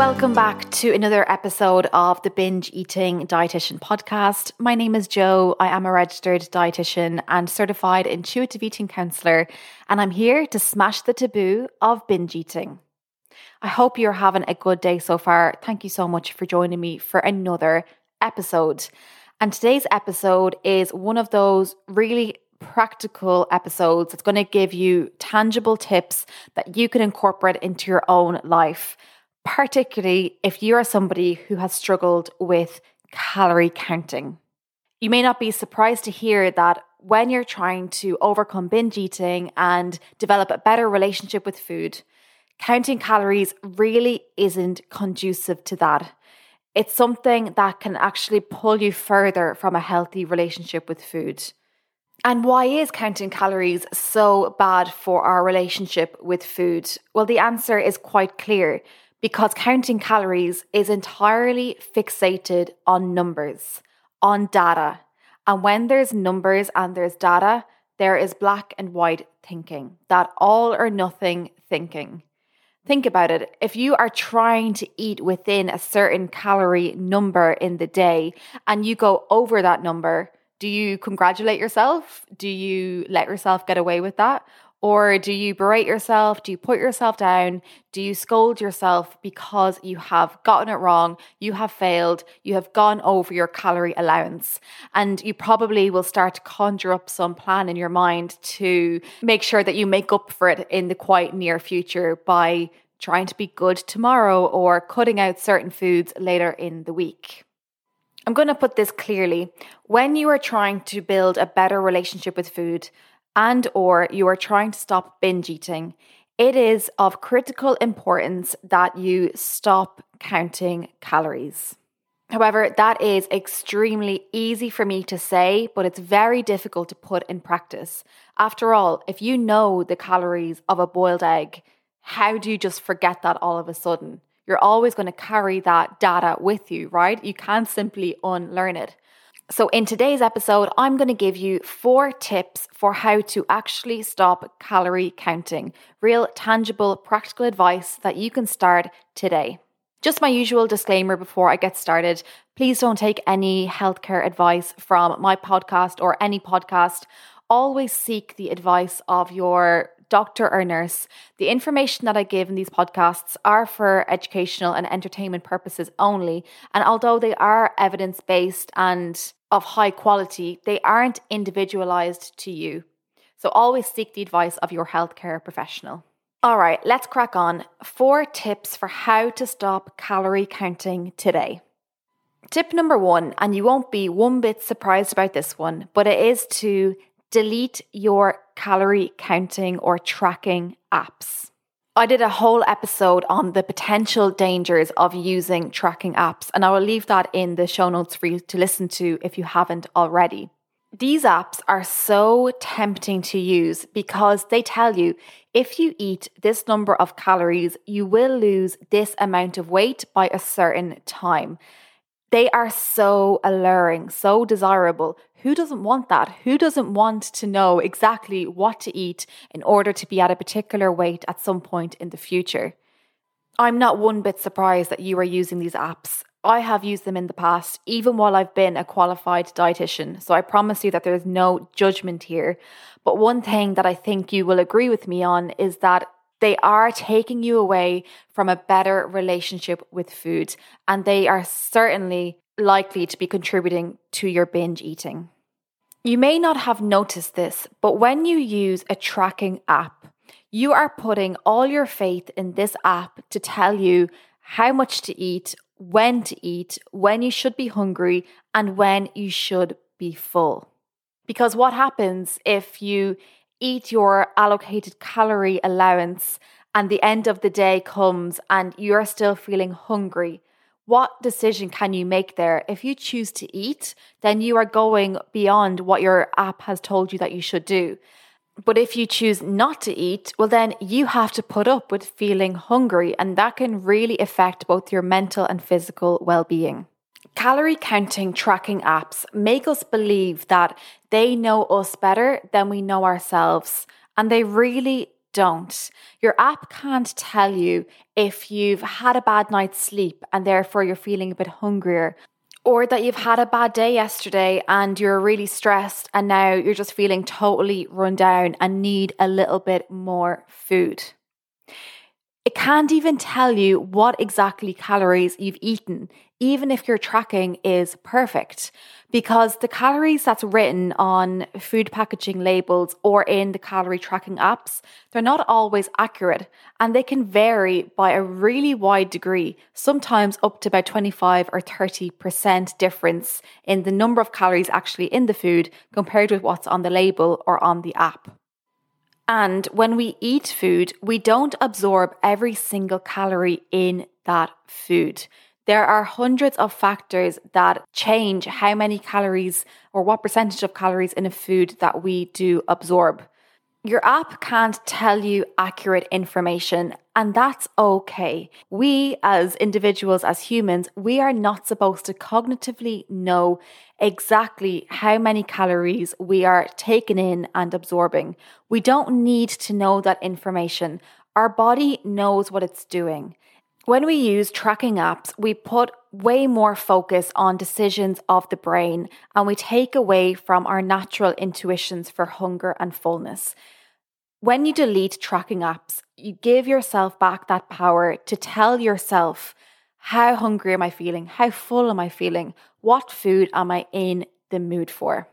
Welcome back to another episode of the Binge Eating Dietitian podcast. My name is Jo. I am a registered dietitian and certified intuitive eating counselor, and I'm here to smash the taboo of binge eating. I hope you're having a good day so far. Thank you so much for joining me for another episode. And today's episode is one of those really practical episodes that's going to give you tangible tips that you can incorporate into your own life particularly if you are somebody who has struggled with calorie counting. You may not be surprised to hear that when you're trying to overcome binge eating and develop a better relationship with food, counting calories really isn't conducive to that. It's something that can actually pull you further from a healthy relationship with food. And why is counting calories so bad for our relationship with food? Well, the answer is quite clear because counting calories is entirely fixated on numbers, on data. And when there's numbers and there's data, there is black and white thinking, that all or nothing thinking. Think about it. If you are trying to eat within a certain calorie number in the day and you go over that number, do you congratulate yourself? Do you let yourself get away with that? Or do you berate yourself? Do you put yourself down? Do you scold yourself because you have gotten it wrong? You have failed. You have gone over your calorie allowance. And you probably will start to conjure up some plan in your mind to make sure that you make up for it in the quite near future by trying to be good tomorrow or cutting out certain foods later in the week. I'm going to put this clearly. When you are trying to build a better relationship with food, and or you are trying to stop binge eating, it is of critical importance that you stop counting calories. However, that is extremely easy for me to say, but it's very difficult to put in practice. After all, if you know the calories of a boiled egg, how do you just forget that all of a sudden? You're always going to carry that data with you, right? You can't simply unlearn it. So, in today's episode, I'm going to give you four tips for how to actually stop calorie counting. Real, tangible, practical advice that you can start today. Just my usual disclaimer before I get started please don't take any healthcare advice from my podcast or any podcast. Always seek the advice of your doctor or nurse. The information that I give in these podcasts are for educational and entertainment purposes only. And although they are evidence based and of high quality, they aren't individualized to you. So always seek the advice of your healthcare professional. All right, let's crack on. Four tips for how to stop calorie counting today. Tip number one, and you won't be one bit surprised about this one, but it is to delete your calorie counting or tracking apps. I did a whole episode on the potential dangers of using tracking apps, and I will leave that in the show notes for you to listen to if you haven't already. These apps are so tempting to use because they tell you if you eat this number of calories, you will lose this amount of weight by a certain time. They are so alluring, so desirable. Who doesn't want that? Who doesn't want to know exactly what to eat in order to be at a particular weight at some point in the future? I'm not one bit surprised that you are using these apps. I have used them in the past, even while I've been a qualified dietitian. So I promise you that there's no judgment here. But one thing that I think you will agree with me on is that they are taking you away from a better relationship with food, and they are certainly likely to be contributing to your binge eating. You may not have noticed this, but when you use a tracking app, you are putting all your faith in this app to tell you how much to eat, when to eat, when you should be hungry, and when you should be full. Because what happens if you eat your allocated calorie allowance and the end of the day comes and you're still feeling hungry, what decision can you make there? If you choose to eat, then you are going beyond what your app has told you that you should do. But if you choose not to eat, well, then you have to put up with feeling hungry, and that can really affect both your mental and physical well being. Calorie counting tracking apps make us believe that they know us better than we know ourselves, and they really don't. Your app can't tell you if you've had a bad night's sleep and therefore you're feeling a bit hungrier, or that you've had a bad day yesterday and you're really stressed and now you're just feeling totally run down and need a little bit more food. It can't even tell you what exactly calories you've eaten, even if your tracking is perfect, because the calories that's written on food packaging labels or in the calorie tracking apps, they're not always accurate and they can vary by a really wide degree, sometimes up to about 25 or 30% difference in the number of calories actually in the food compared with what's on the label or on the app. And when we eat food, we don't absorb every single calorie in that food. There are hundreds of factors that change how many calories or what percentage of calories in a food that we do absorb. Your app can't tell you accurate information, and that's okay. We, as individuals, as humans, we are not supposed to cognitively know exactly how many calories we are taking in and absorbing. We don't need to know that information. Our body knows what it's doing. When we use tracking apps, we put way more focus on decisions of the brain and we take away from our natural intuitions for hunger and fullness. When you delete tracking apps, you give yourself back that power to tell yourself, how hungry am I feeling? How full am I feeling? What food am I in the mood for?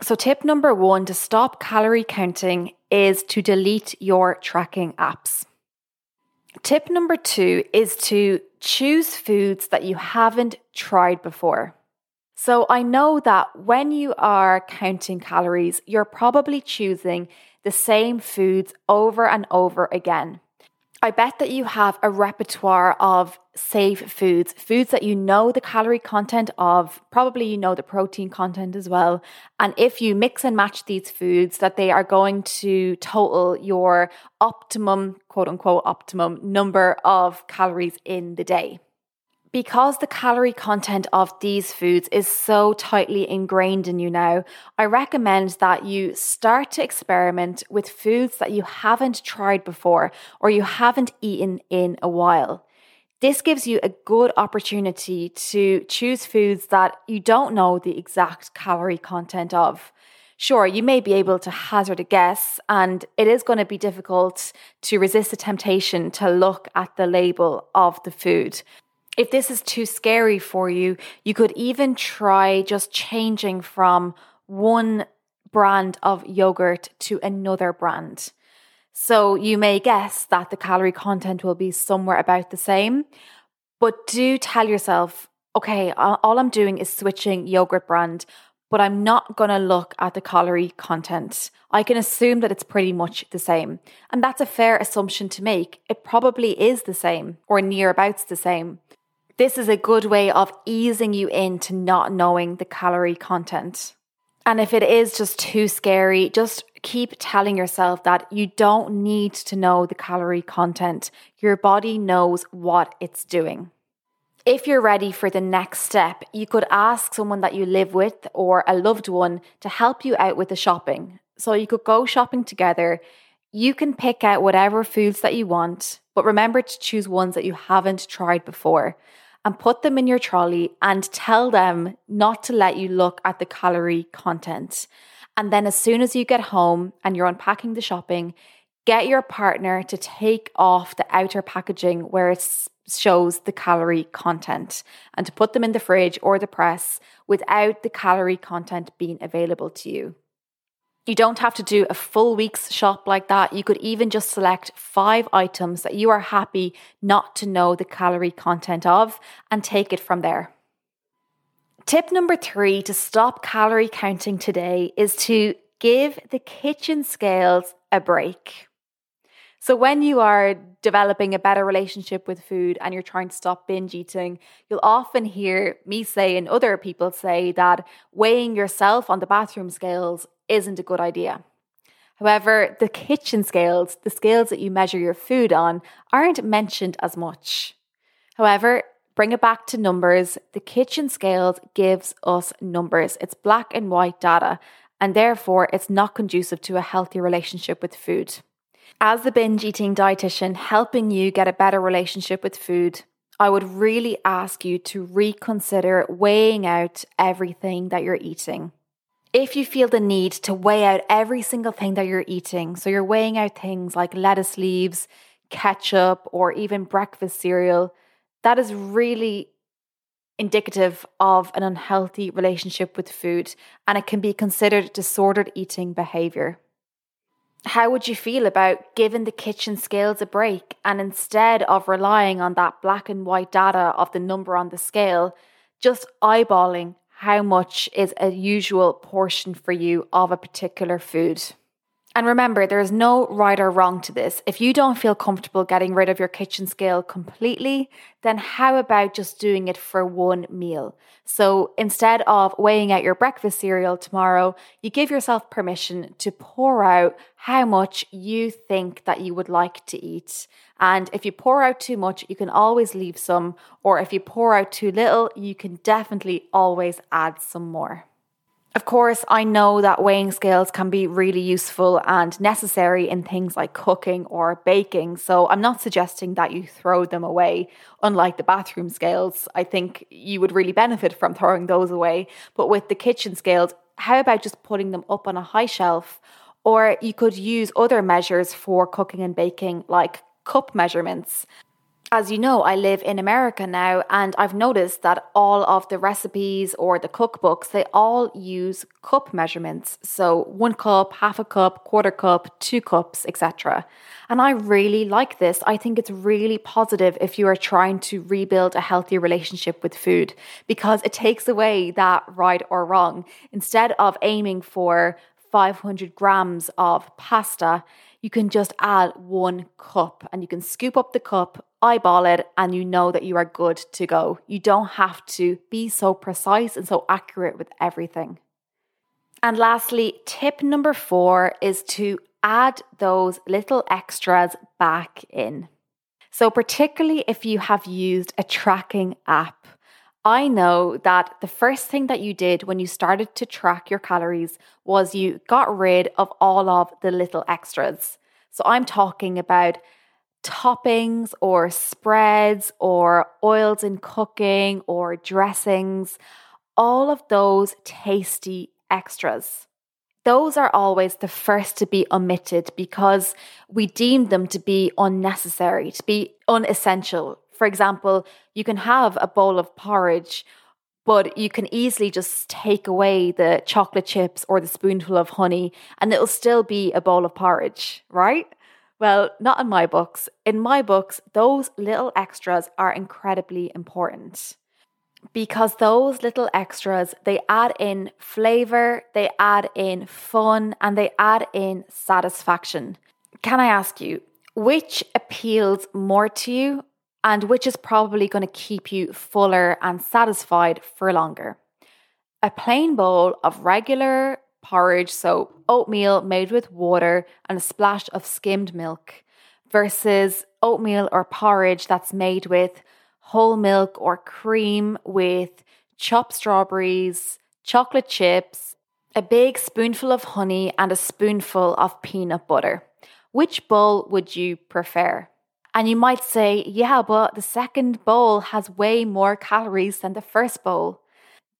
So, tip number one to stop calorie counting is to delete your tracking apps. Tip number two is to choose foods that you haven't tried before. So I know that when you are counting calories, you're probably choosing the same foods over and over again. I bet that you have a repertoire of safe foods, foods that you know the calorie content of, probably you know the protein content as well. And if you mix and match these foods, that they are going to total your optimum, quote unquote, optimum number of calories in the day. Because the calorie content of these foods is so tightly ingrained in you now, I recommend that you start to experiment with foods that you haven't tried before or you haven't eaten in a while. This gives you a good opportunity to choose foods that you don't know the exact calorie content of. Sure, you may be able to hazard a guess, and it is going to be difficult to resist the temptation to look at the label of the food. If this is too scary for you, you could even try just changing from one brand of yogurt to another brand. So you may guess that the calorie content will be somewhere about the same, but do tell yourself, okay, all I'm doing is switching yogurt brand, but I'm not going to look at the calorie content. I can assume that it's pretty much the same. And that's a fair assumption to make. It probably is the same or nearabouts the same. This is a good way of easing you into not knowing the calorie content. And if it is just too scary, just keep telling yourself that you don't need to know the calorie content. Your body knows what it's doing. If you're ready for the next step, you could ask someone that you live with or a loved one to help you out with the shopping. So you could go shopping together. You can pick out whatever foods that you want, but remember to choose ones that you haven't tried before and put them in your trolley and tell them not to let you look at the calorie content. And then, as soon as you get home and you're unpacking the shopping, get your partner to take off the outer packaging where it shows the calorie content and to put them in the fridge or the press without the calorie content being available to you. You don't have to do a full week's shop like that. You could even just select five items that you are happy not to know the calorie content of and take it from there. Tip number three to stop calorie counting today is to give the kitchen scales a break. So, when you are developing a better relationship with food and you're trying to stop binge eating, you'll often hear me say and other people say that weighing yourself on the bathroom scales isn't a good idea. However, the kitchen scales, the scales that you measure your food on, aren't mentioned as much. However, bring it back to numbers. The kitchen scales gives us numbers. It's black and white data, and therefore it's not conducive to a healthy relationship with food. As the binge eating dietitian helping you get a better relationship with food, I would really ask you to reconsider weighing out everything that you're eating. If you feel the need to weigh out every single thing that you're eating, so you're weighing out things like lettuce leaves, ketchup, or even breakfast cereal, that is really indicative of an unhealthy relationship with food and it can be considered disordered eating behavior. How would you feel about giving the kitchen scales a break and instead of relying on that black and white data of the number on the scale, just eyeballing how much is a usual portion for you of a particular food? And remember, there is no right or wrong to this. If you don't feel comfortable getting rid of your kitchen scale completely, then how about just doing it for one meal? So instead of weighing out your breakfast cereal tomorrow, you give yourself permission to pour out how much you think that you would like to eat. And if you pour out too much, you can always leave some. Or if you pour out too little, you can definitely always add some more. Of course, I know that weighing scales can be really useful and necessary in things like cooking or baking, so I'm not suggesting that you throw them away. Unlike the bathroom scales, I think you would really benefit from throwing those away. But with the kitchen scales, how about just putting them up on a high shelf? Or you could use other measures for cooking and baking, like cup measurements as you know, I live in America now, and I've noticed that all of the recipes or the cookbooks, they all use cup measurements. So one cup, half a cup, quarter cup, two cups, etc. And I really like this. I think it's really positive if you are trying to rebuild a healthy relationship with food because it takes away that right or wrong. Instead of aiming for 500 grams of pasta, you can just add one cup and you can scoop up the cup, eyeball it, and you know that you are good to go. You don't have to be so precise and so accurate with everything. And lastly, tip number four is to add those little extras back in. So, particularly if you have used a tracking app, I know that the first thing that you did when you started to track your calories was you got rid of all of the little extras. So I'm talking about toppings or spreads or oils in cooking or dressings, all of those tasty extras. Those are always the first to be omitted because we deem them to be unnecessary, to be unessential, for example, you can have a bowl of porridge, but you can easily just take away the chocolate chips or the spoonful of honey and it'll still be a bowl of porridge, right? Well, not in my books. In my books, those little extras are incredibly important because those little extras they add in flavor, they add in fun, and they add in satisfaction. Can I ask you, which appeals more to you and which is probably going to keep you fuller and satisfied for longer. A plain bowl of regular porridge, so oatmeal made with water and a splash of skimmed milk, versus oatmeal or porridge that's made with whole milk or cream with chopped strawberries, chocolate chips, a big spoonful of honey, and a spoonful of peanut butter. Which bowl would you prefer? And you might say, yeah, but the second bowl has way more calories than the first bowl.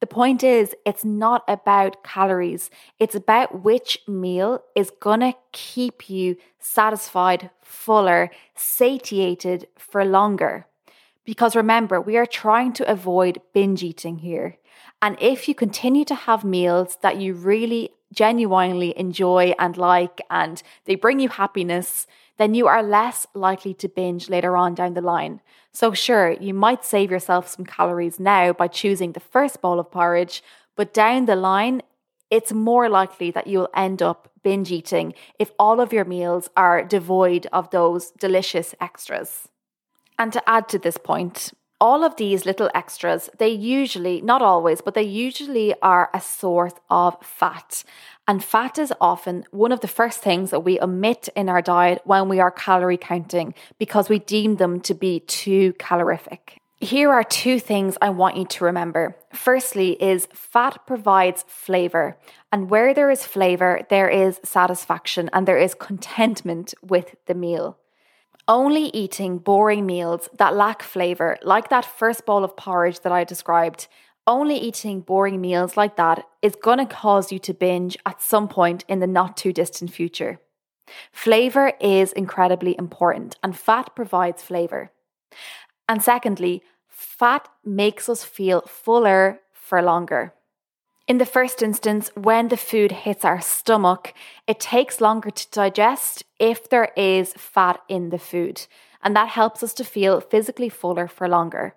The point is, it's not about calories. It's about which meal is gonna keep you satisfied, fuller, satiated for longer. Because remember, we are trying to avoid binge eating here. And if you continue to have meals that you really genuinely enjoy and like and they bring you happiness, then you are less likely to binge later on down the line. So, sure, you might save yourself some calories now by choosing the first bowl of porridge, but down the line, it's more likely that you'll end up binge eating if all of your meals are devoid of those delicious extras. And to add to this point, all of these little extras, they usually, not always, but they usually are a source of fat. And fat is often one of the first things that we omit in our diet when we are calorie counting because we deem them to be too calorific. Here are two things I want you to remember. Firstly, is fat provides flavor, and where there is flavor, there is satisfaction and there is contentment with the meal. Only eating boring meals that lack flavor, like that first bowl of porridge that I described, only eating boring meals like that is going to cause you to binge at some point in the not too distant future. Flavor is incredibly important, and fat provides flavor. And secondly, fat makes us feel fuller for longer. In the first instance, when the food hits our stomach, it takes longer to digest if there is fat in the food, and that helps us to feel physically fuller for longer.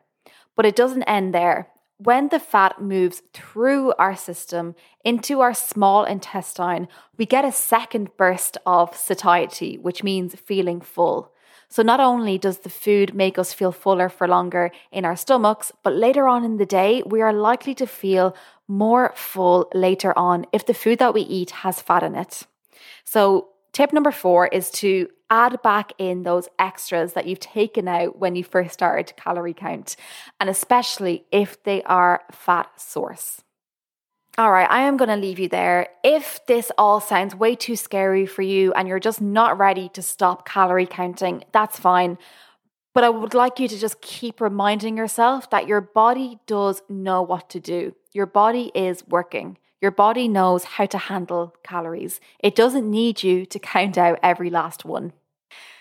But it doesn't end there. When the fat moves through our system into our small intestine, we get a second burst of satiety, which means feeling full. So, not only does the food make us feel fuller for longer in our stomachs, but later on in the day, we are likely to feel more full later on if the food that we eat has fat in it. So, tip number four is to add back in those extras that you've taken out when you first started calorie count, and especially if they are fat source. All right, I am going to leave you there. If this all sounds way too scary for you and you're just not ready to stop calorie counting, that's fine. But I would like you to just keep reminding yourself that your body does know what to do. Your body is working. Your body knows how to handle calories. It doesn't need you to count out every last one.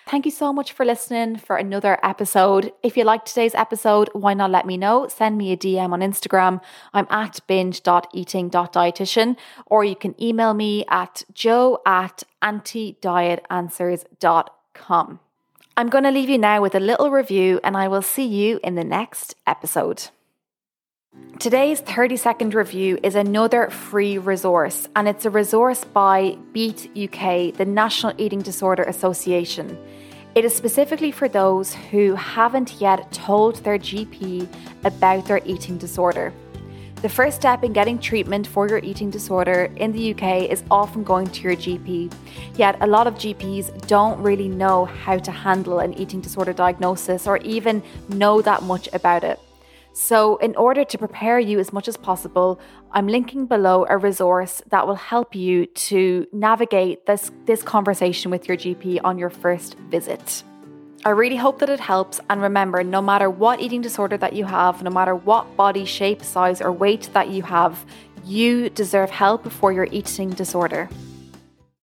Thank you so much for listening for another episode. If you liked today's episode, why not let me know? Send me a DM on Instagram. I'm at binge.eating.dietitian, or you can email me at jo at antidietanswers.com. I'm going to leave you now with a little review, and I will see you in the next episode. Today's 30 second review is another free resource, and it's a resource by Beat UK, the National Eating Disorder Association. It is specifically for those who haven't yet told their GP about their eating disorder. The first step in getting treatment for your eating disorder in the UK is often going to your GP. Yet, a lot of GPs don't really know how to handle an eating disorder diagnosis or even know that much about it. So, in order to prepare you as much as possible, I'm linking below a resource that will help you to navigate this, this conversation with your GP on your first visit. I really hope that it helps. And remember, no matter what eating disorder that you have, no matter what body shape, size, or weight that you have, you deserve help for your eating disorder.